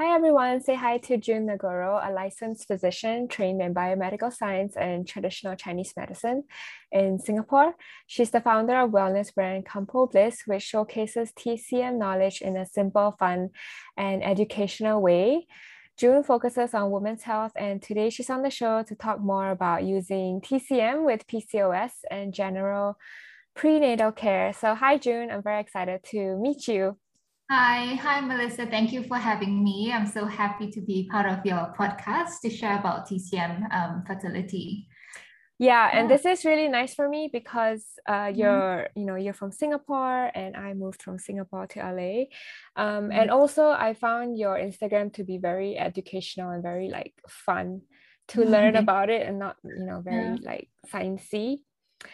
Hi everyone, say hi to June Nagoro, a licensed physician trained in biomedical science and traditional Chinese medicine in Singapore. She's the founder of wellness brand Campo Bliss, which showcases TCM knowledge in a simple, fun, and educational way. June focuses on women's health, and today she's on the show to talk more about using TCM with PCOS and general prenatal care. So, hi June, I'm very excited to meet you. Hi, hi, Melissa. Thank you for having me. I'm so happy to be part of your podcast to share about TCM um, fertility. Yeah, and this is really nice for me because uh, mm-hmm. you're, you know, you're from Singapore, and I moved from Singapore to LA, um, mm-hmm. and also I found your Instagram to be very educational and very like fun to mm-hmm. learn about it, and not, you know, very like sciencey.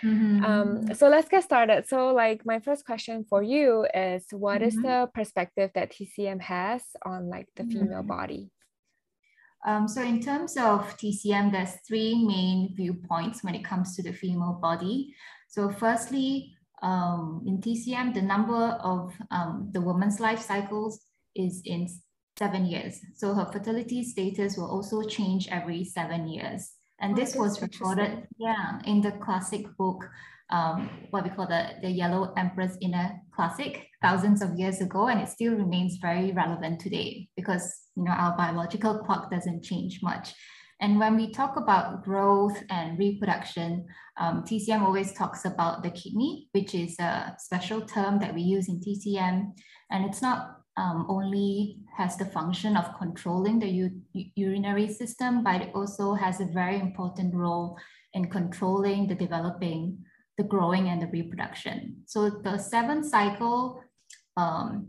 Mm-hmm. Um, so let's get started. So, like, my first question for you is what mm-hmm. is the perspective that TCM has on like the female mm-hmm. body? Um, so, in terms of TCM, there's three main viewpoints when it comes to the female body. So, firstly, um, in TCM, the number of um, the woman's life cycles is in seven years. So, her fertility status will also change every seven years. And oh, this was recorded, yeah, in the classic book, um, what we call the, the Yellow Emperor's Inner Classic, thousands of years ago, and it still remains very relevant today because you know our biological clock doesn't change much. And when we talk about growth and reproduction, um, TCM always talks about the kidney, which is a special term that we use in TCM. And it's not um, only has the function of controlling the urinary system, but it also has a very important role in controlling the developing, the growing, and the reproduction. So the seventh cycle um,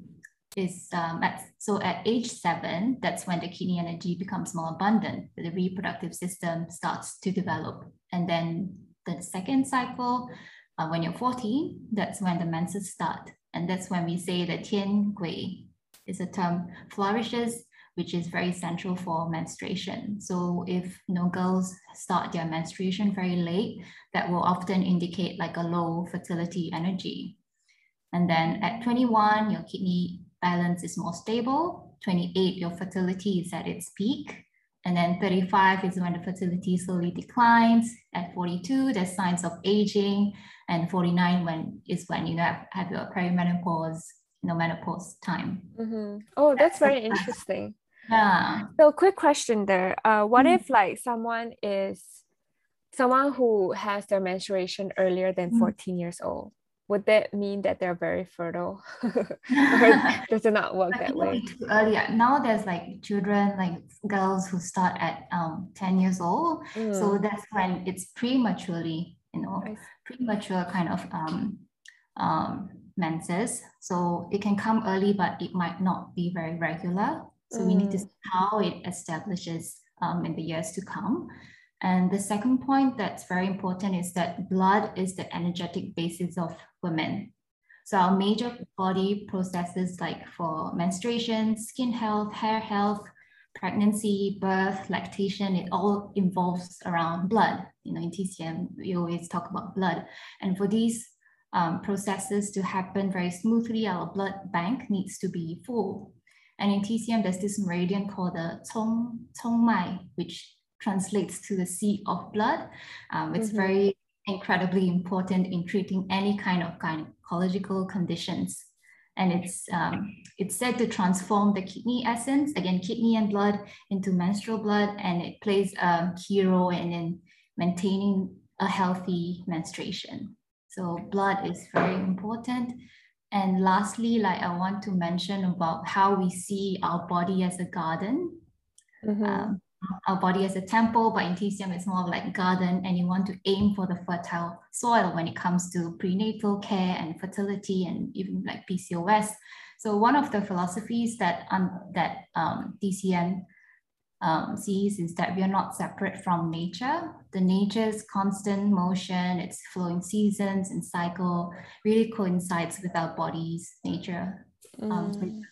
is um, at, so at age seven, that's when the kidney energy becomes more abundant. The reproductive system starts to develop, and then the second cycle, uh, when you're 14, that's when the menses start. And that's when we say the Tian Gui is a term flourishes, which is very central for menstruation. So if you know, girls start their menstruation very late, that will often indicate like a low fertility energy. And then at 21, your kidney balance is more stable. 28, your fertility is at its peak. And then 35 is when the fertility slowly declines. At 42, there's signs of aging. And 49 when is when you have, have your perimenopause you know menopause time. Mm-hmm. oh that's, that's very interesting. Yeah. So quick question there. Uh, what mm-hmm. if like someone is someone who has their menstruation earlier than mm-hmm. 14 years old would that mean that they're very fertile? Does it not work that way? too early. Now there's like children like girls who start at um 10 years old. Mm. so that's when it's prematurely you know premature kind of um um menses. So it can come early, but it might not be very regular. So mm. we need to mm. see how it establishes um, in the years to come. And the second point that's very important is that blood is the energetic basis of women. So our major body processes like for menstruation, skin health, hair health, pregnancy, birth, lactation, it all involves around blood. You know, in TCM, we always talk about blood. And for these um, processes to happen very smoothly, our blood bank needs to be full. And in TCM, there's this meridian called the Chong, Chong Mai, which translates to the sea of blood. Um, it's mm-hmm. very incredibly important in treating any kind of gynecological conditions. And it's, um, it's said to transform the kidney essence, again, kidney and blood, into menstrual blood. And it plays a key role in, in maintaining a healthy menstruation. So blood is very important. And lastly, like I want to mention about how we see our body as a garden. Mm-hmm. Um, our body as a temple, but in TCM it's more of like garden, and you want to aim for the fertile soil when it comes to prenatal care and fertility and even like PCOS. So one of the philosophies that um, that um, TCM um, sees is that we are not separate from nature. The nature's constant motion, its flowing seasons and cycle really coincides with our body's nature. Um, mm.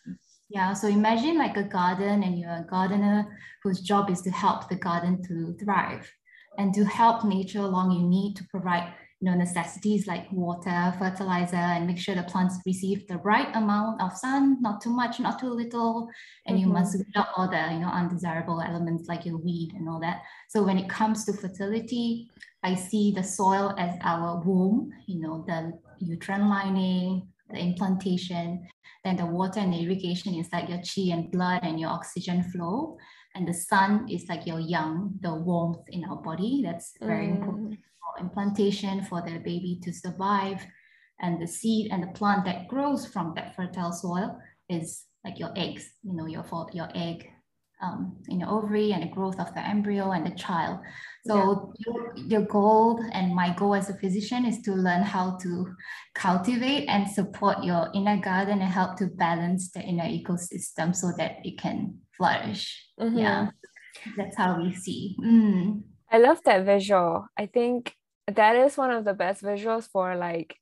yeah, so imagine like a garden and you're a gardener whose job is to help the garden to thrive. And to help nature along, you need to provide you know, necessities like water, fertilizer, and make sure the plants receive the right amount of sun, not too much, not too little. And mm-hmm. you must weed out all the, you know, undesirable elements like your weed and all that. So when it comes to fertility, I see the soil as our womb, you know, the uterine lining, the implantation, then the water and the irrigation is like your chi and blood and your oxygen flow. And the sun is like your yang, the warmth in our body. That's very mm. important implantation for the baby to survive. And the seed and the plant that grows from that fertile soil is like your eggs, you know, your, your egg um, in your ovary and the growth of the embryo and the child. So yeah. your, your goal and my goal as a physician is to learn how to cultivate and support your inner garden and help to balance the inner ecosystem so that it can flourish. Mm-hmm. Yeah, that's how we see. Mm. I love that visual. I think that is one of the best visuals for like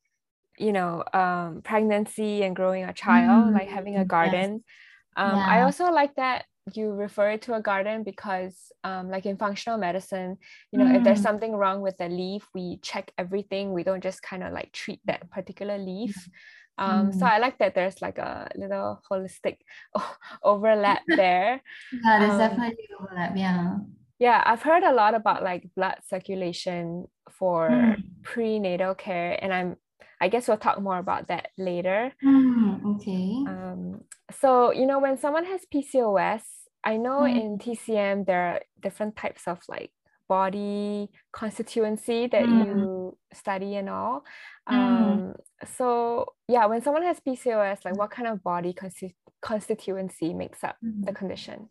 you know um pregnancy and growing a child mm, like having a garden yes. um yeah. i also like that you refer to a garden because um like in functional medicine you know mm. if there's mm. something wrong with the leaf we check everything we don't just kind of like treat that particular leaf um mm. so i like that there's like a little holistic overlap there yeah there's um, definitely overlap yeah yeah, I've heard a lot about like blood circulation for mm. prenatal care, and I'm I guess we'll talk more about that later. Mm, okay. Um, so you know, when someone has PCOS, I know mm. in TCM there are different types of like body constituency that mm. you study and all. Mm. Um, so yeah, when someone has PCOS, like what kind of body consti- constituency makes up the mm. condition?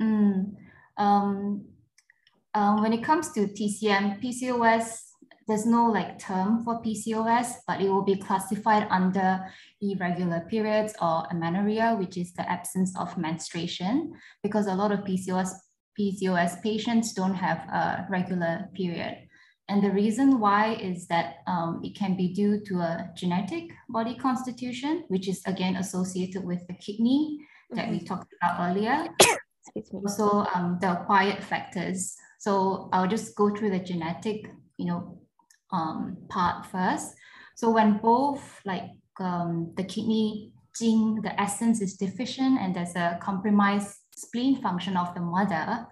Mm. Um, um, when it comes to TCM, PCOS, there's no like term for PCOS, but it will be classified under irregular periods or amenorrhea, which is the absence of menstruation, because a lot of PCOS PCOS patients don't have a regular period. And the reason why is that um, it can be due to a genetic body constitution, which is again associated with the kidney that we mm-hmm. talked about earlier. It's also, um, the acquired factors so I'll just go through the genetic, you know, um, part first. So when both like um, the kidney gene, the essence is deficient and there's a compromised spleen function of the mother,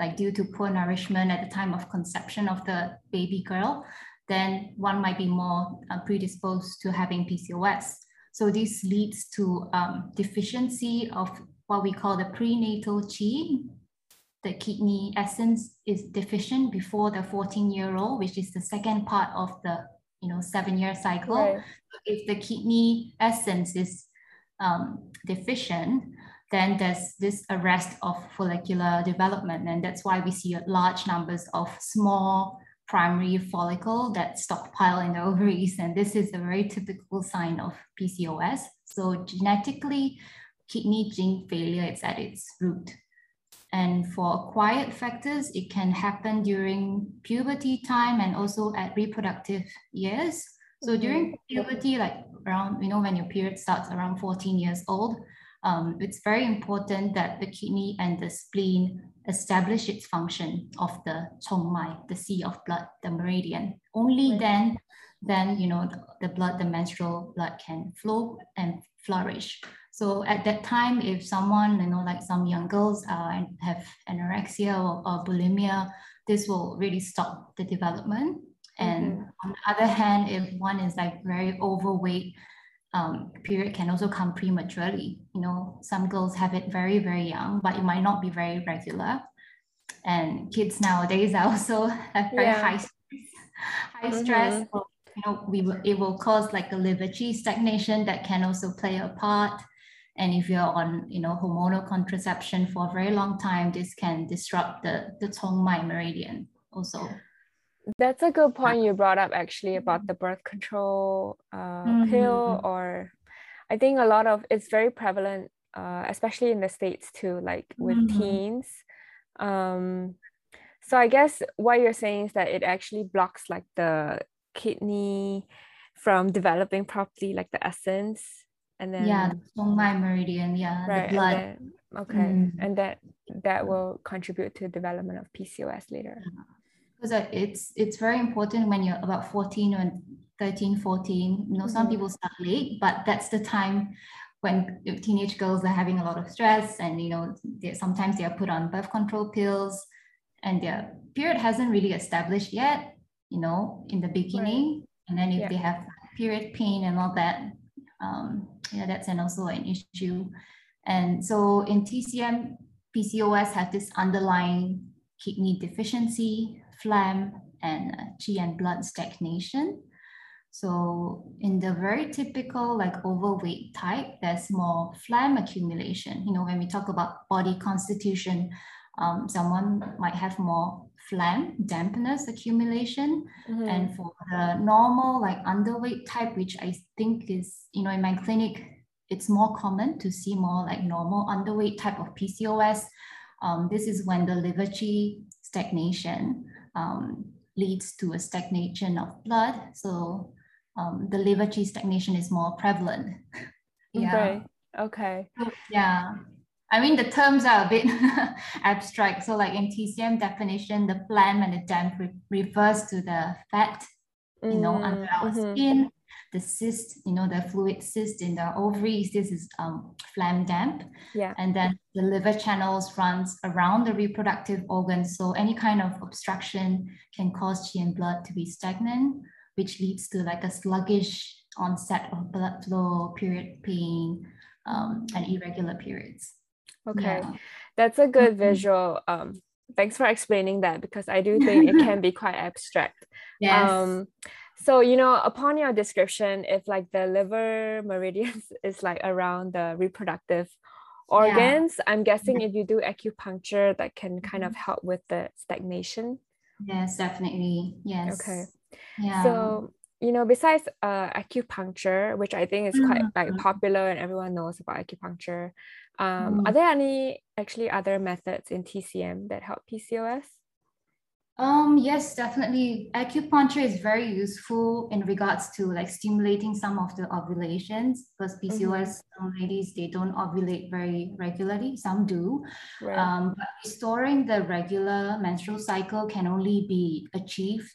like due to poor nourishment at the time of conception of the baby girl, then one might be more uh, predisposed to having PCOS. So this leads to um, deficiency of what we call the prenatal chi, the kidney essence is deficient before the 14 year old, which is the second part of the you know seven year cycle. Right. If the kidney essence is um, deficient, then there's this arrest of follicular development, and that's why we see large numbers of small primary follicle that stockpile in the ovaries, and this is a very typical sign of PCOS. So genetically, kidney gene failure is at its root. And for acquired factors, it can happen during puberty time and also at reproductive years. So mm-hmm. during puberty, like around, you know, when your period starts around 14 years old, um, it's very important that the kidney and the spleen establish its function of the chongmai, the sea of blood, the meridian. Only right. then, then you know the, the blood, the menstrual blood can flow and flourish. So at that time, if someone, you know, like some young girls uh, have anorexia or, or, bulimia, this will really stop the development. And mm-hmm. on the other hand, if one is like very overweight, um, period can also come prematurely. You know, some girls have it very, very young, but it might not be very regular. And kids nowadays are also have very yeah. high stress, high mm-hmm. stress. Or, you know, we will, it will cause like a liver Qi stagnation that can also play a part And if you're on, you know, hormonal contraception for a very long time, this can disrupt the, the Chongmai meridian also. That's a good point you brought up actually about the birth control uh, mm-hmm. pill, or I think a lot of it's very prevalent, uh, especially in the states too, like with mm-hmm. teens. Um, so I guess what you're saying is that it actually blocks like the kidney from developing properly, like the essence, and then yeah, the meridian, yeah, right, the blood. And then, okay, mm. and that that will contribute to development of PCOS later. Because uh, it's it's very important when you're about 14 or 13, 14. You know, mm-hmm. some people start late, but that's the time when teenage girls are having a lot of stress and you know sometimes they are put on birth control pills and their period hasn't really established yet you know in the beginning right. and then if yeah. they have period pain and all that um, yeah that's an also an issue and so in tcm pcos have this underlying kidney deficiency phlegm and uh, qi and blood stagnation so in the very typical like overweight type, there's more phlegm accumulation. You know, when we talk about body constitution, um, someone might have more phlegm, dampness accumulation. Mm-hmm. And for the normal like underweight type, which I think is, you know, in my clinic, it's more common to see more like normal underweight type of PCOS. Um, this is when the liver qi stagnation um, leads to a stagnation of blood. So um, the liver qi stagnation is more prevalent. yeah. Right. Okay. Yeah. I mean, the terms are a bit abstract. So, like in TCM definition, the phlegm and the damp re- refers to the fat, you know, mm, under our mm-hmm. skin. The cyst, you know, the fluid cyst in the ovaries. This is um, phlegm damp. Yeah. And then the liver channels runs around the reproductive organs. So any kind of obstruction can cause qi and blood to be stagnant which leads to like a sluggish onset of blood flow, period pain, um, and irregular periods. Okay, yeah. that's a good mm-hmm. visual. Um, thanks for explaining that because I do think it can be quite abstract. Yes. Um, so you know, upon your description, if like the liver meridians is like around the reproductive organs, yeah. I'm guessing if you do acupuncture, that can kind of mm-hmm. help with the stagnation. Yes, definitely. Yes. Okay. Yeah. So you know, besides uh, acupuncture, which I think is quite mm-hmm. like popular and everyone knows about acupuncture, um, mm. are there any actually other methods in TCM that help PCOS? Um, yes, definitely. Acupuncture is very useful in regards to like stimulating some of the ovulations because PCOS mm-hmm. ladies they don't ovulate very regularly. Some do. Right. Um, but restoring the regular menstrual cycle can only be achieved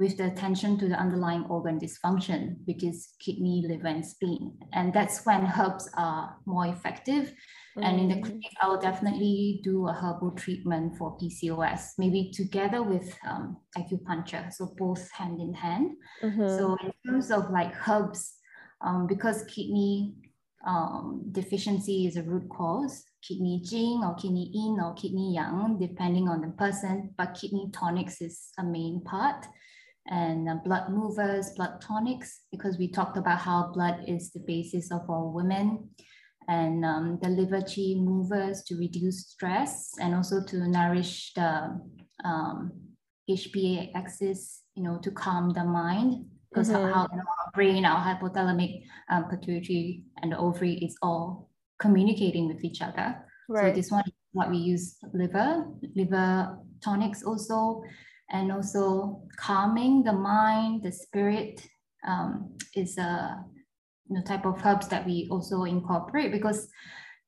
with the attention to the underlying organ dysfunction, which is kidney, liver, and spleen. And that's when herbs are more effective. Mm. And in the mm. clinic, I will definitely do a herbal treatment for PCOS, maybe together with um, acupuncture, so both hand in hand. Mm-hmm. So in terms of like herbs, um, because kidney um, deficiency is a root cause, kidney jing or kidney yin or kidney yang, depending on the person, but kidney tonics is a main part and uh, blood movers, blood tonics, because we talked about how blood is the basis of all women, and um, the liver qi movers to reduce stress and also to nourish the um, HPA axis, you know, to calm the mind. Because mm-hmm. how, you know, our brain, our hypothalamic um, pituitary, and the ovary is all communicating with each other. Right. So this one is what we use liver, liver tonics also and also calming the mind, the spirit um, is a you know, type of herbs that we also incorporate because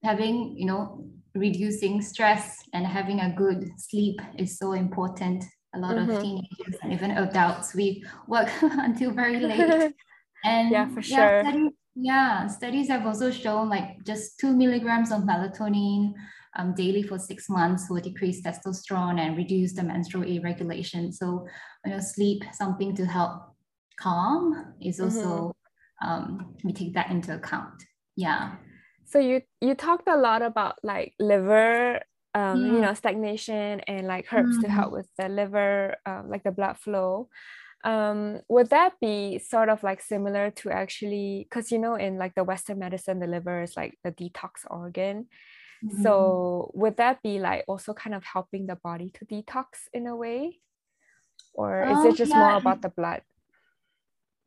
having, you know, reducing stress and having a good sleep is so important. A lot mm-hmm. of teenagers and even adults, we work until very late. And yeah, for sure. studies, yeah, studies have also shown like just two milligrams of melatonin um, daily for six months will decrease testosterone and reduce the menstrual irregulation. So, you know, sleep, something to help calm is mm-hmm. also, mm-hmm. um, we take that into account. Yeah. So you you talked a lot about like liver, um, you know, stagnation and like herbs mm-hmm. to help with the liver, um, like the blood flow. um, would that be sort of like similar to actually because you know in like the western medicine the liver is like the detox organ mm-hmm. so would that be like also kind of helping the body to detox in a way or is it oh, just yeah. more about the blood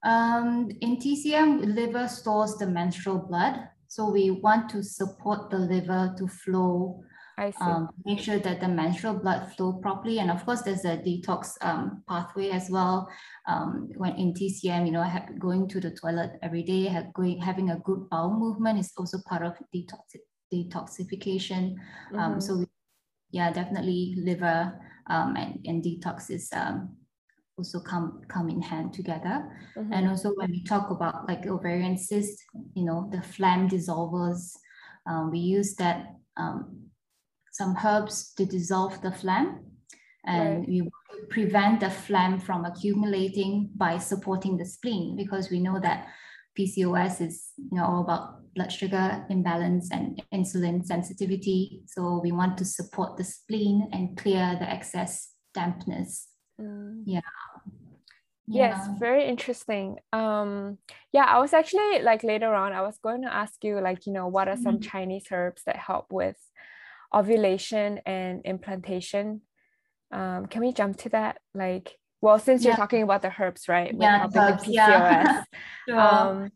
um, in tcm liver stores the menstrual blood so we want to support the liver to flow I see. Um, make sure that the menstrual blood flow properly. And of course, there's a detox um, pathway as well. Um, when in TCM, you know, going to the toilet every day, have, going, having a good bowel movement is also part of detox, detoxification. Um, mm-hmm. so, we, yeah, definitely liver um, and, and detox is um, also come come in hand together. Mm-hmm. And also when we talk about like ovarian cyst, you know, the phlegm dissolvers, um, we use that um, some herbs to dissolve the phlegm and right. we prevent the phlegm from accumulating by supporting the spleen because we know that PCOS is you know all about blood sugar imbalance and insulin sensitivity. So we want to support the spleen and clear the excess dampness. Mm. Yeah. Yes, very interesting. Um, yeah, I was actually like later on, I was going to ask you like, you know, what are some mm-hmm. Chinese herbs that help with ovulation and implantation. Um, can we jump to that? Like, well, since you're talking about the herbs, right? Yeah, herbs, PCOS. Yeah. sure. um,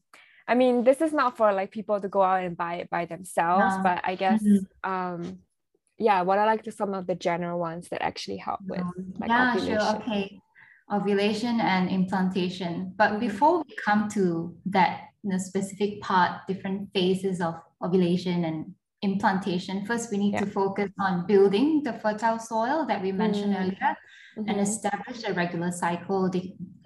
I mean, this is not for like people to go out and buy it by themselves, no. but I guess, mm-hmm. um, yeah, what are like the, some of the general ones that actually help with like yeah, ovulation? Sure. Okay, ovulation and implantation. But mm-hmm. before we come to that, the specific part, different phases of ovulation and implantation, first we need yeah. to focus on building the fertile soil that we mentioned mm. earlier mm-hmm. and establish a regular cycle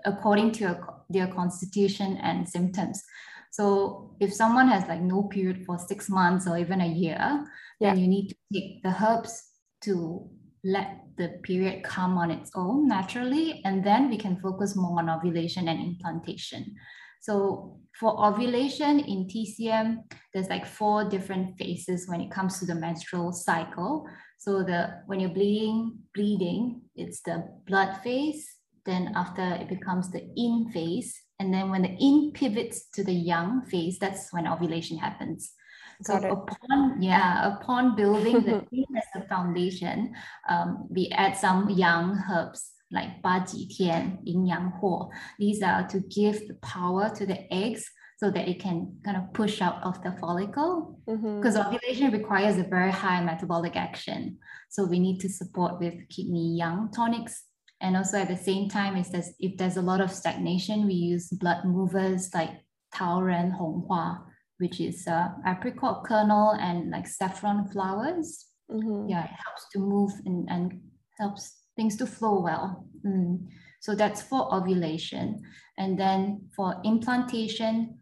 according to your, their constitution and symptoms. So if someone has like no period for six months or even a year, yeah. then you need to take the herbs to let the period come on its own naturally, and then we can focus more on ovulation and implantation. So for ovulation in TCM, there's like four different phases when it comes to the menstrual cycle. So the when you're bleeding, bleeding, it's the blood phase. Then after it becomes the yin phase, and then when the yin pivots to the yang phase, that's when ovulation happens. So upon yeah, upon building the yin as a foundation, um, we add some yang herbs like Ba Ji Tian Yin Yang Huo, These are to give the power to the eggs so that it can kind of push out of the follicle because mm-hmm. ovulation requires a very high metabolic action. So we need to support with kidney yang tonics. And also at the same time, if there's if there's a lot of stagnation, we use blood movers like Taoren Honghua, which is uh, apricot kernel and like saffron flowers. Mm-hmm. Yeah, it helps to move and, and helps things to flow well. Mm. So that's for ovulation. And then for implantation,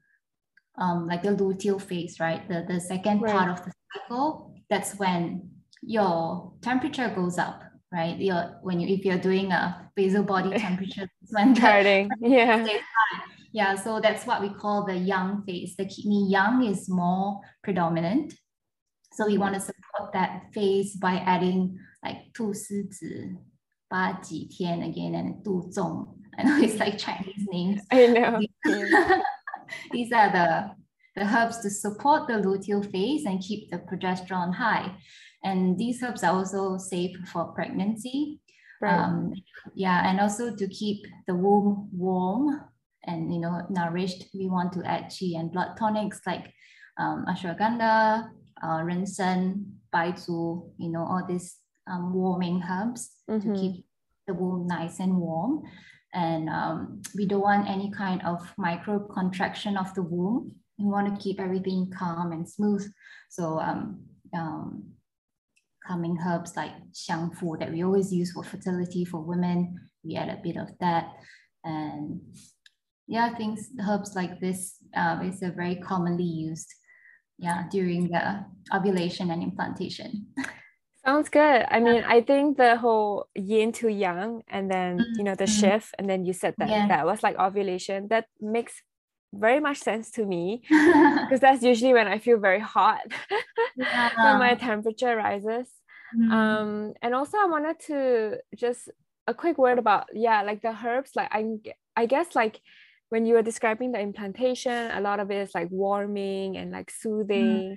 um, like the luteal phase, right? The, the second right. part of the cycle, that's when your temperature goes up, right? Your when you if you're doing a basal body temperature when charting, yeah, yeah. So that's what we call the yang phase. The kidney yang is more predominant, so we want to support that phase by adding like tu si zi, Ba Ji Tian again and Du Zhong. I know it's like Chinese names. I know. These are the, the herbs to support the luteal phase and keep the progesterone high. And these herbs are also safe for pregnancy. Right. Um, yeah, and also to keep the womb warm and you know nourished, we want to add qi and blood tonics like um, ashwagandha, uh, bai zhu you know, all these um, warming herbs mm-hmm. to keep the womb nice and warm. And um, we don't want any kind of micro contraction of the womb. We want to keep everything calm and smooth. So um, um, calming herbs like xiangfu that we always use for fertility for women, we add a bit of that. And yeah, things, herbs like this uh, is a very commonly used yeah, during the ovulation and implantation. Sounds good. I mean, I think the whole yin to yang and then, mm-hmm. you know, the mm-hmm. shift, and then you said that yeah. that was like ovulation. That makes very much sense to me because that's usually when I feel very hot yeah. when my temperature rises. Mm-hmm. Um, and also, I wanted to just a quick word about yeah, like the herbs. Like I, I guess like when you were describing the implantation, a lot of it is like warming and like soothing. Mm.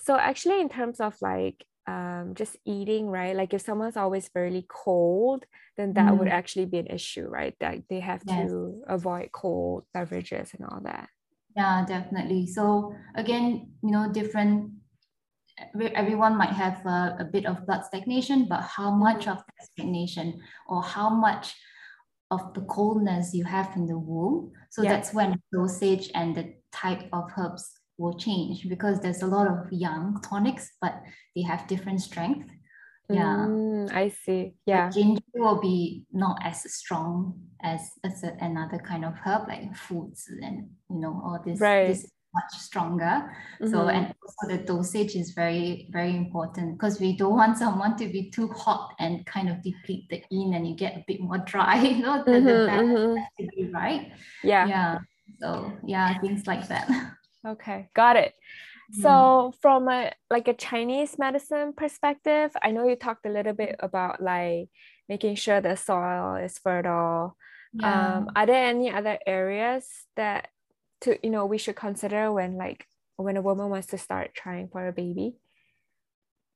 So actually, in terms of like um, just eating, right? Like if someone's always very cold, then that mm. would actually be an issue, right? That they have yes. to avoid cold beverages and all that. Yeah, definitely. So again, you know, different everyone might have a, a, bit of blood stagnation, but how much mm-hmm. of that stagnation or how much of the coldness you have in the womb. So yeah. that's when dosage and the type of herbs will change because there's a lot of yang tonics, but they have different strength. Yeah, mm, I see. Yeah, the ginger will be not as strong as, as a, another kind of herb like foods and you know all this. Right. This much stronger. Mm-hmm. So and also the dosage is very very important because we don't want someone to be too hot and kind of deplete the yin and you get a bit more dry. You know, the, mm-hmm, the balance mm-hmm. has to be right. Yeah. Yeah. So yeah, things like that. Okay, got it. Mm-hmm. So from a like a Chinese medicine perspective, I know you talked a little bit about like making sure the soil is fertile. Yeah. Um, are there any other areas that to you know we should consider when like when a woman wants to start trying for a baby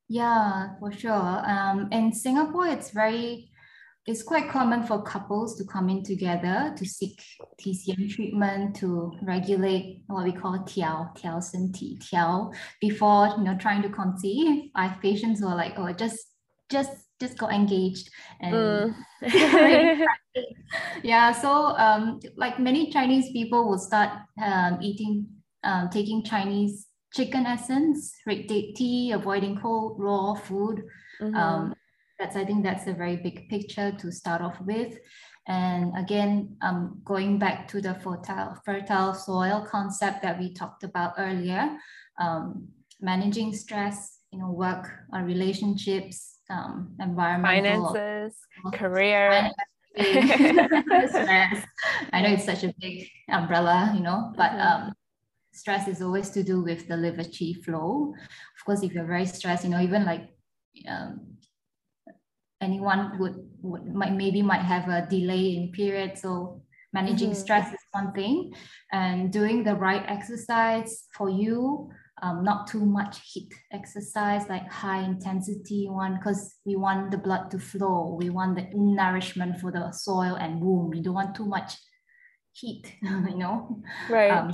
yeah for sure um in singapore it's very it's quite common for couples to come in together to seek TCM treatment to regulate what we call tiao, tiao shenti, tiao, before you know trying to conceive. I have patients who are like, oh, just just just got engaged and mm. yeah so um, like many chinese people will start um, eating um, taking chinese chicken essence red date tea avoiding cold raw food mm-hmm. um, that's i think that's a very big picture to start off with and again um, going back to the fertile fertile soil concept that we talked about earlier um, managing stress you know work on relationships um, environmental finances, career. stress. I know it's such a big umbrella, you know, but mm-hmm. um, stress is always to do with the liver chi flow. Of course, if you're very stressed, you know, even like um, anyone would, would might maybe might have a delay in period. So managing mm-hmm. stress is one thing, and doing the right exercise for you um, not too much heat exercise, like high intensity one, because we want the blood to flow. We want the nourishment for the soil and womb. We don't want too much heat, you know? Right. Um,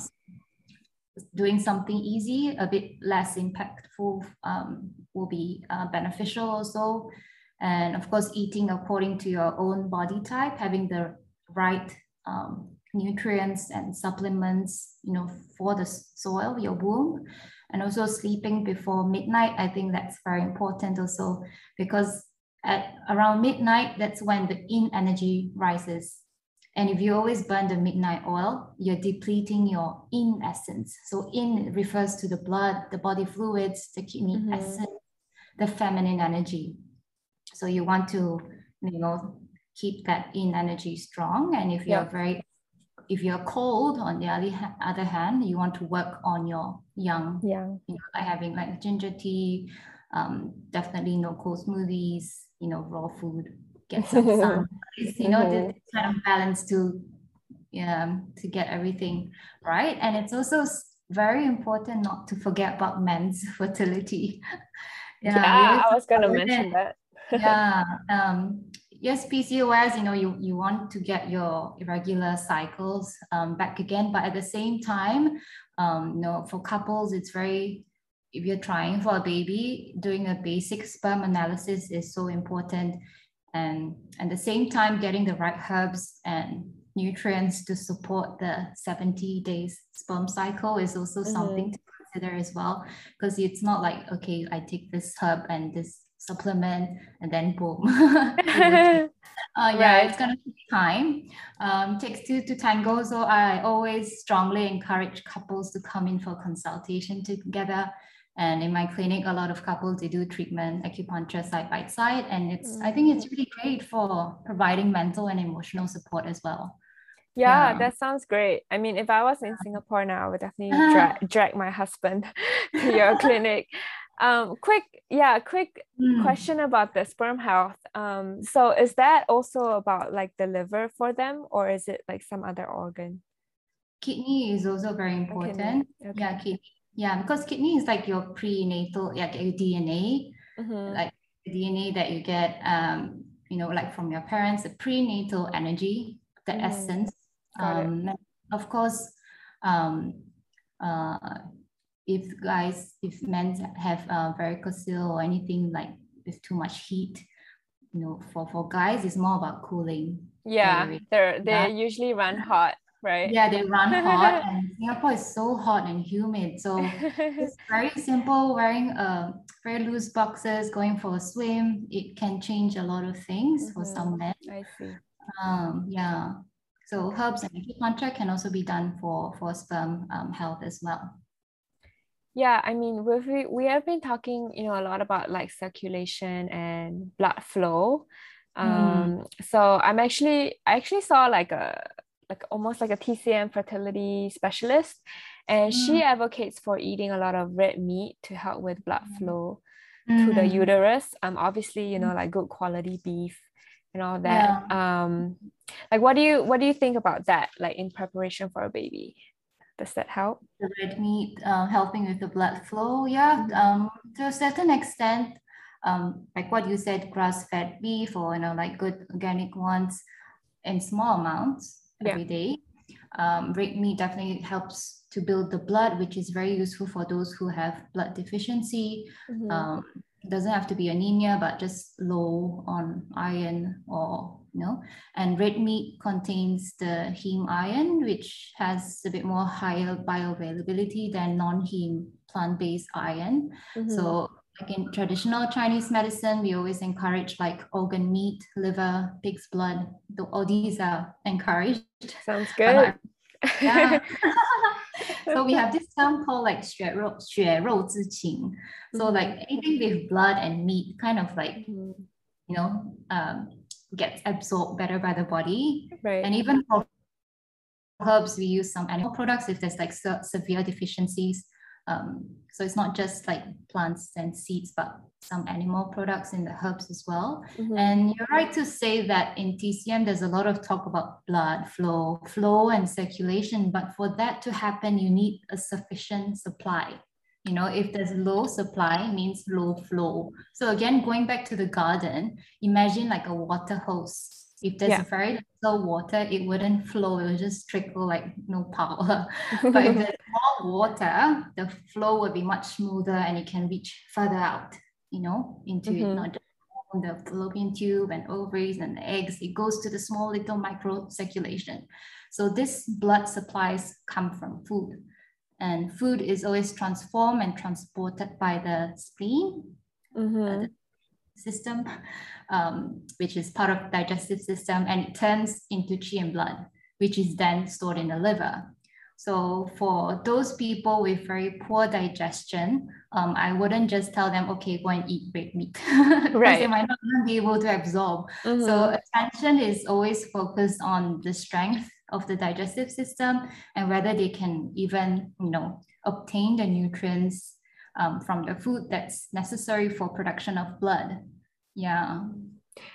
doing something easy, a bit less impactful um, will be uh, beneficial also. And of course, eating according to your own body type, having the right um, nutrients and supplements, you know, for the soil, your womb, and also sleeping before midnight. I think that's very important also because at around midnight, that's when the yin energy rises. And if you always burn the midnight oil, you're depleting your yin essence. So yin refers to the blood, the body fluids, the kidney mm-hmm. essence, the feminine energy. So you want to, you know, keep that yin energy strong. And if you're yeah. very if you're cold, on the other hand, you want to work on your yang, yeah. you know, by having like ginger tea, um, definitely no cold smoothies, you know, raw food, get some sun, you know, mm-hmm. this kind of balance to, yeah, to get everything right. And it's also very important not to forget about men's fertility. yeah, yeah I was gonna mention that. Yeah, um, yes, PCOS, you know, you, you want to get your irregular cycles um, back again, but at the same time, um, you know, for couples, it's very, if you're trying for a baby, doing a basic sperm analysis is so important. And at the same time, getting the right herbs and nutrients to support the 70 days sperm cycle is also mm-hmm. something to consider as well. Because it's not like, okay, I take this herb and this supplement and then boom uh, yeah right. it's gonna take time um, takes two to tango so i always strongly encourage couples to come in for consultation together and in my clinic a lot of couples they do treatment acupuncture side by side and it's mm-hmm. i think it's really great for providing mental and emotional support as well yeah, yeah, that sounds great. I mean, if I was in Singapore now, I would definitely drag, drag my husband to your clinic. Um, quick, yeah, quick mm. question about the sperm health. Um, so is that also about like the liver for them, or is it like some other organ? Kidney is also very important. Okay. Yeah, kidney. Yeah, because kidney is like your prenatal, like your DNA, mm-hmm. like the DNA that you get, um, you know, like from your parents, the prenatal energy, the mm. essence. Um, of course, um, uh, if guys, if men have uh, varicocele or anything like with too much heat, you know, for, for guys, it's more about cooling. Yeah, they're they yeah. usually run hot, right? Yeah, they run hot, and Singapore is so hot and humid. So it's very simple. Wearing uh, very loose boxes, going for a swim, it can change a lot of things mm-hmm. for some men. I see. Um, yeah. So herbs and acupuncture can also be done for for sperm um, health as well. Yeah, I mean, we've, we have been talking, you know, a lot about like circulation and blood flow. Mm. Um, mm. so I'm actually, I actually saw like a, like almost like a TCM fertility specialist, and mm. she advocates for eating a lot of red meat to help with blood mm. flow mm. to the mm. uterus. Um, obviously, you know, like good quality beef and all that. Yeah. Um, like what do you what do you think about that? Like in preparation for a baby? Does that help? The red meat uh, helping with the blood flow, yeah. Um, to a certain extent, um, like what you said, grass-fed beef or you know like good organic ones in small amounts yeah. every day. Um, red meat definitely helps to build the blood, which is very useful for those who have blood deficiency. Mm-hmm. Um, doesn't have to be anemia, but just low on iron or you know. And red meat contains the heme iron, which has a bit more higher bioavailability than non-heme plant-based iron. Mm-hmm. So like in traditional Chinese medicine, we always encourage like organ meat, liver, pig's blood. All these are encouraged. Sounds good. yeah. so we have this term called like 血肉血肉之情. So mm-hmm. like anything with blood and meat kind of like mm-hmm. you know um, gets absorbed better by the body. Right. And even for herbs, we use some animal products if there's like se- severe deficiencies. Um, so it's not just like plants and seeds, but some animal products in the herbs as well. Mm-hmm. And you're right to say that in TCM, there's a lot of talk about blood flow, flow and circulation. But for that to happen, you need a sufficient supply. You know, if there's low supply, means low flow. So again, going back to the garden, imagine like a water hose if there's yeah. very little water, it wouldn't flow. It would just trickle like no power. but if there's more water, the flow will be much smoother and it can reach further out, you know, into mm-hmm. it, not just the fallopian tube and ovaries and the eggs. It goes to the small little micro circulation. So this blood supplies come from food. And food is always transformed and transported by the spleen, mm-hmm. uh, the system um, which is part of digestive system, and it turns into qi and blood, which is then stored in the liver. So for those people with very poor digestion, um, I wouldn't just tell them, okay, go and eat red meat. right. they might not be able to absorb. Mm-hmm. So attention is always focused on the strength of the digestive system and whether they can even, you know, obtain the nutrients um, from the food that's necessary for production of blood. Yeah.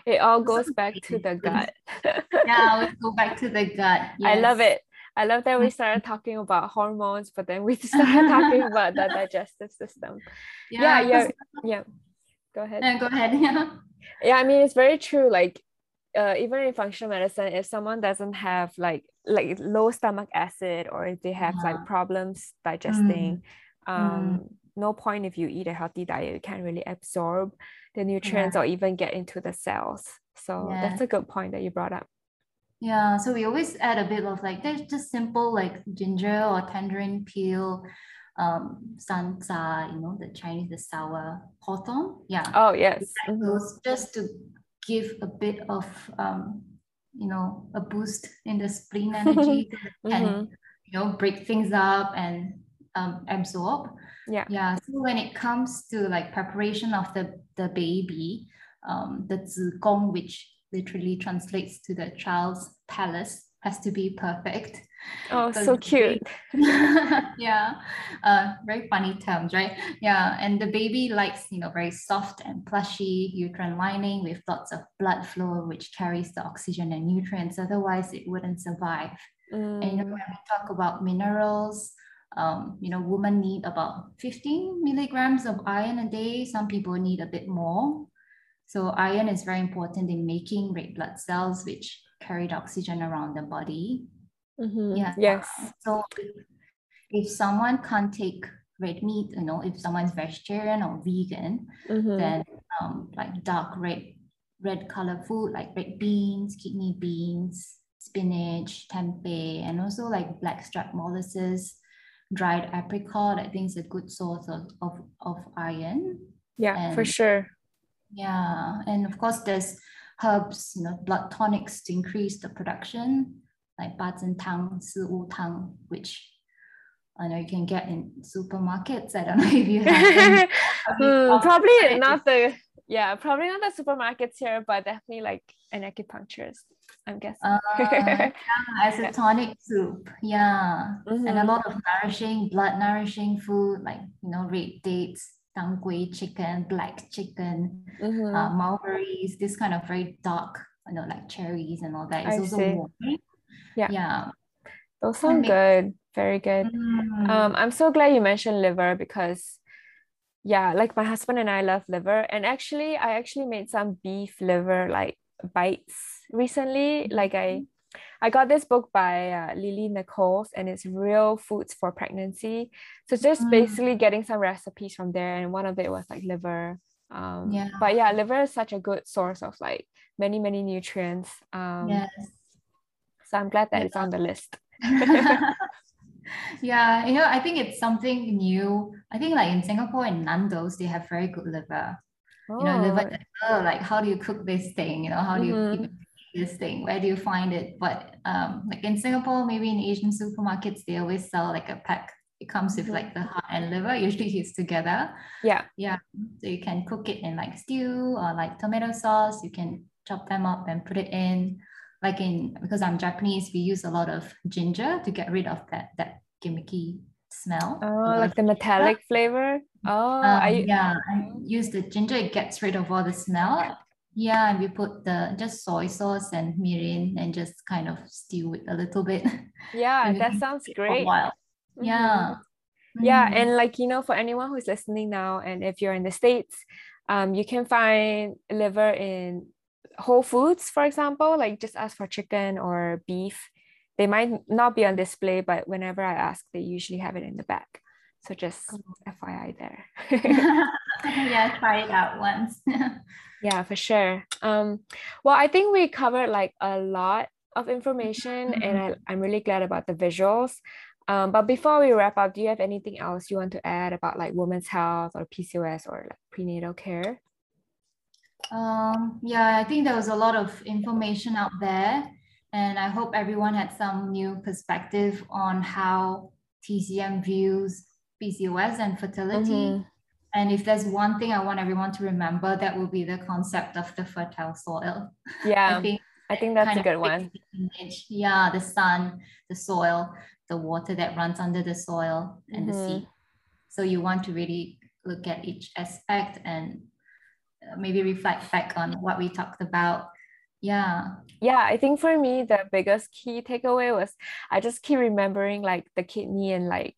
It all goes back to the gut. yeah, let's go back to the gut. Yes. I love it. I love that we started talking about hormones, but then we started talking about the digestive system. Yeah, yeah, yeah. yeah. Go ahead. Yeah, go ahead. Yeah. Yeah, I mean it's very true. Like uh, even in functional medicine, if someone doesn't have like like low stomach acid or if they have like problems digesting, mm. um, mm. No point if you eat a healthy diet, you can't really absorb the nutrients yeah. or even get into the cells. So yeah. that's a good point that you brought up. Yeah, so we always add a bit of like there's just simple like ginger or tangerine peel, um, shanzha, you know, the Chinese the sour hawthorn. Yeah. Oh yes. Mm-hmm. Just to give a bit of um, you know, a boost in the spleen energy mm-hmm. and you know break things up and um, absorb. Yeah. Yeah. So when it comes to like preparation of the, the baby, um, the zigong, which literally translates to the child's palace, has to be perfect. Oh, so cute. yeah, uh, very funny terms, right? Yeah, and the baby likes, you know, very soft and plushy uterine lining with lots of blood flow, which carries the oxygen and nutrients. Otherwise, it wouldn't survive. Mm. And you know, mm. when we talk about minerals, um, you know, women need about 15 milligrams of iron a day. Some people need a bit more. So iron is very important in making red blood cells, which carry the oxygen around the body. Mm-hmm. Yeah. Yes. So if, someone can't take red meat, you know, if someone's vegetarian or vegan, mm-hmm. then um, like dark red, red color food like red beans, kidney beans, spinach, tempeh, and also like blackstrap molasses, dried apricot. I think is a good source of, of, of iron. Yeah, and, for sure. Yeah, and of course there's herbs, you know, blood tonics to increase the production, like Bazhen Tang, Si Wu Tang, which I know you can get in supermarkets. I don't know if you have. mm, probably not the yeah, probably not the supermarkets here, but definitely like an acupuncturist. I'm guessing. Uh, yeah, as a tonic soup, yeah, mm-hmm. and a lot of nourishing, blood nourishing food like you know red dates, tang gui chicken, black chicken, mm-hmm. uh, mulberries, this kind of very dark, you know, like cherries and all that. It's I also see. warm. Yeah. Yeah. Those sound good. Very good. Mm. Um, I'm so glad you mentioned liver because yeah, like my husband and I love liver. And actually, I actually made some beef liver like bites recently. Like I I got this book by uh, Lily Nichols and it's Real Foods for Pregnancy. So just mm. basically getting some recipes from there. And one of it was like liver. Um, yeah. But yeah, liver is such a good source of like many, many nutrients. Um, yes. So I'm glad that yeah. it's on the list. yeah, you know, I think it's something new. I think like in Singapore and Nando's, they have very good liver. You know, liver, oh. oh, like how do you cook this thing? You know, how do you mm-hmm this thing? Where do you find it? But um, like in Singapore, maybe in Asian supermarkets, they always sell like a pack. It comes with like the heart and liver, usually used together. Yeah. Yeah. So you can cook it in like stew or like tomato sauce. You can chop them up and put it in. Like in because I'm Japanese, we use a lot of ginger to get rid of that that gimmicky smell. Oh, like the metallic flavor. Oh, um, I, yeah. I use the ginger. It gets rid of all the smell, yeah, and we put the just soy sauce and mirin and just kind of stew it a little bit. Yeah, that sounds great. Mm-hmm. Yeah. Yeah, mm-hmm. and like you know, for anyone who's listening now, and if you're in the states, um, you can find liver in Whole Foods, for example. Like just ask for chicken or beef. They might not be on display, but whenever I ask, they usually have it in the back. So just FYI there. yeah, try it out once. yeah, for sure. Um, well, I think we covered like a lot of information mm-hmm. and I, I'm really glad about the visuals. Um, but before we wrap up, do you have anything else you want to add about like women's health or PCOS or like prenatal care? Um, yeah, I think there was a lot of information out there, and I hope everyone had some new perspective on how TCM views PCOS and fertility. Mm-hmm. And if there's one thing I want everyone to remember, that will be the concept of the fertile soil. Yeah, I think I think that's a good one. Image. Yeah, the sun, the soil, the water that runs under the soil, and mm-hmm. the sea. So you want to really look at each aspect and uh, maybe reflect back on what we talked about. Yeah. Yeah, I think for me the biggest key takeaway was I just keep remembering like the kidney and like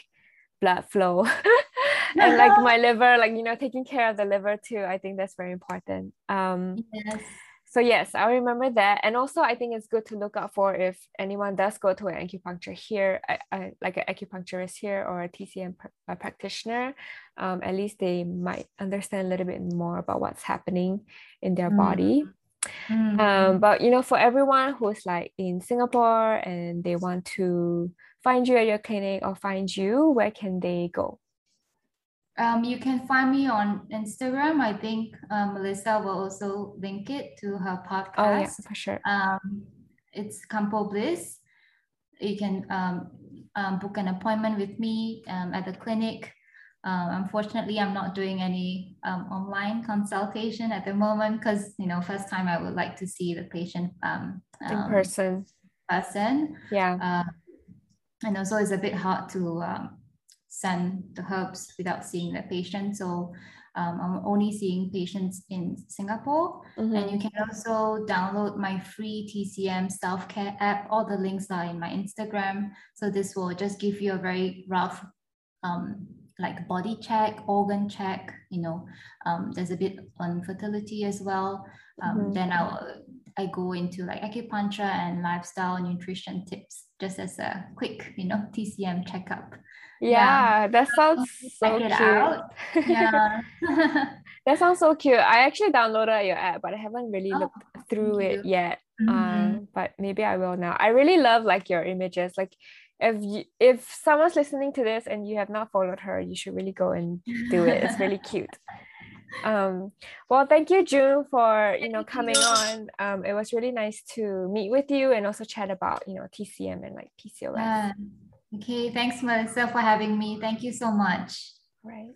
blood flow and like my liver like you know taking care of the liver too i think that's very important um yes. so yes i remember that and also i think it's good to look out for if anyone does go to an acupuncture here I, I, like an acupuncturist here or a tcm pr- a practitioner um, at least they might understand a little bit more about what's happening in their mm. body mm. Um, but you know for everyone who's like in singapore and they want to find you at your clinic or find you, where can they go? Um, you can find me on Instagram. I think um, Melissa will also link it to her podcast. Oh, yeah, for sure. Um, it's Campo Bliss. You can um, um, book an appointment with me um, at the clinic. Um, unfortunately, I'm not doing any um, online consultation at the moment because, you know, first time I would like to see the patient um, in person. Person. Yeah. Uh, and also it's a bit hard to um, send the herbs without seeing the patient. So um, I'm only seeing patients in Singapore. Mm-hmm. And you can also download my free TCM self care app. All the links are in my Instagram. So this will just give you a very rough, um, like body check, organ check. You know, um, there's a bit on fertility as well. Um, mm-hmm. Then I'll I go into like acupuncture and lifestyle nutrition tips just as a quick, you know, TCM checkup. Yeah, yeah. that sounds so cute. Yeah. that sounds so cute. I actually downloaded your app, but I haven't really oh, looked through it yet. Mm-hmm. Uh, but maybe I will now. I really love like your images. Like if you, if someone's listening to this and you have not followed her, you should really go and do it. It's really cute. Um, well, thank you, June, for you know coming on. Um, it was really nice to meet with you and also chat about you know TCM and like PCOS. Yeah. Okay, thanks, Melissa, for having me. Thank you so much. Right.